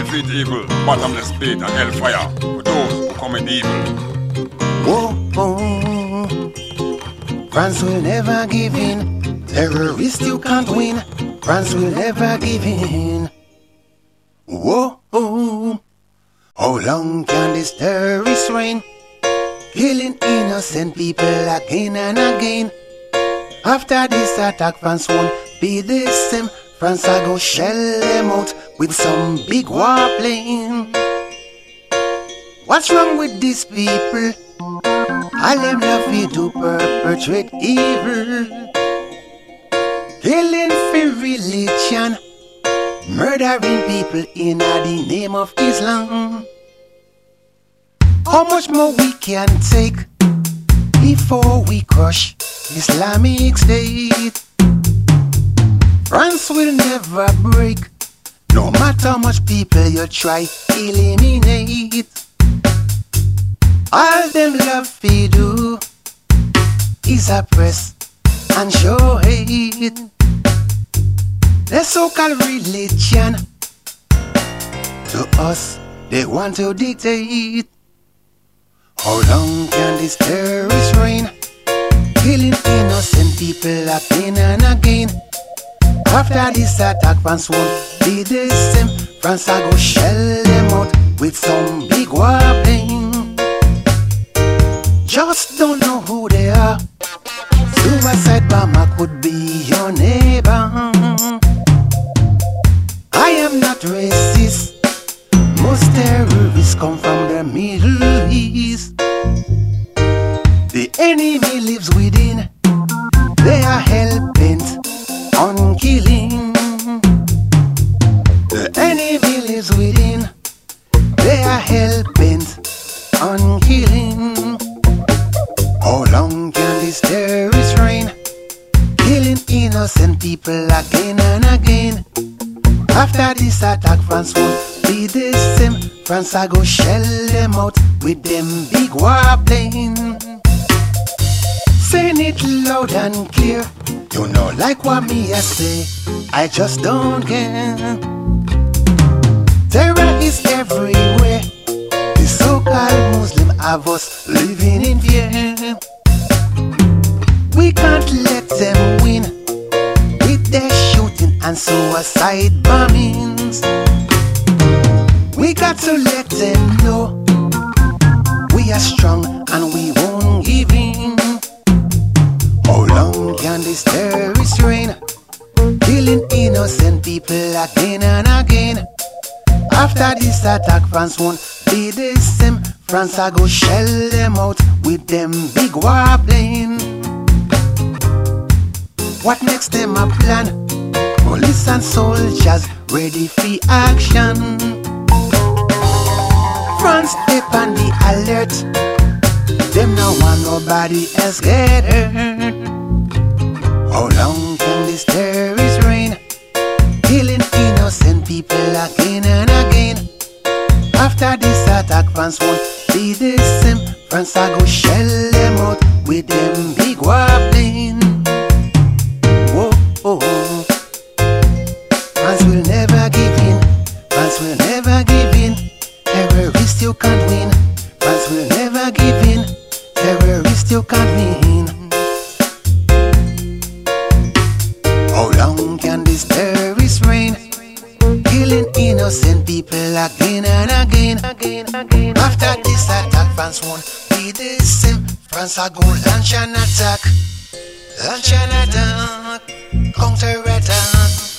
defeat evil, bottomless pit and hellfire for those who commit evil. Whoa, oh. France will never give in. Terrorists you can't win. France will never give in. Whoa, oh. How long can this terrorist reign? Killing innocent people again and again. After this attack, France won't be the same. France I go shell them out with some big warplane. What's wrong with these people? All them love to perpetrate evil. Killing for religion. Murdering people in the name of Islam. How much more we can take before we crush Islamic State? France will never break, no matter how much people you try eliminate. All them love we do is oppress and show hate. The so-called religion to us they want to dictate. How long can this terrorist reign? Killing innocent people again and again. After this attack, France won't be the same. France I go shell them out with some big warplane. Just don't know who they are. Suicide bomber could be your neighbor. I am not racist. Most terrorists come from the Middle East. The enemy lives within. They are hell bent on killing. How long can this terrorist reign? Killing innocent people again and again. After this attack, France won't be the same. France I go shell them out with them big warplane. Saying it loud and clear. You know, like what me I say, I just don't care. Terror is everywhere. So-called Muslim have us living in fear. We can't let them win with their shooting and suicide bombings. We got to let them know we are strong and we won't give in. How long can this terrorist reign? Killing innocent people again and again. After this attack, France won't be the same. France I go shell them out with them big warplane. What makes them a plan? Police and soldiers ready for action. France step on the alert. Them no want nobody else get hurt. Hold long France won't be the same. France I go shell them out with them big warplane. Whoa, oh. France will never give in. France will never give in. Terrorists you can't win. France will never give in. Terrorists you can't win. How long can this? Killing innocent people again and again. again, again. After this attack, France won't be the same. France are going launch an attack. Launch an attack. Counter attack.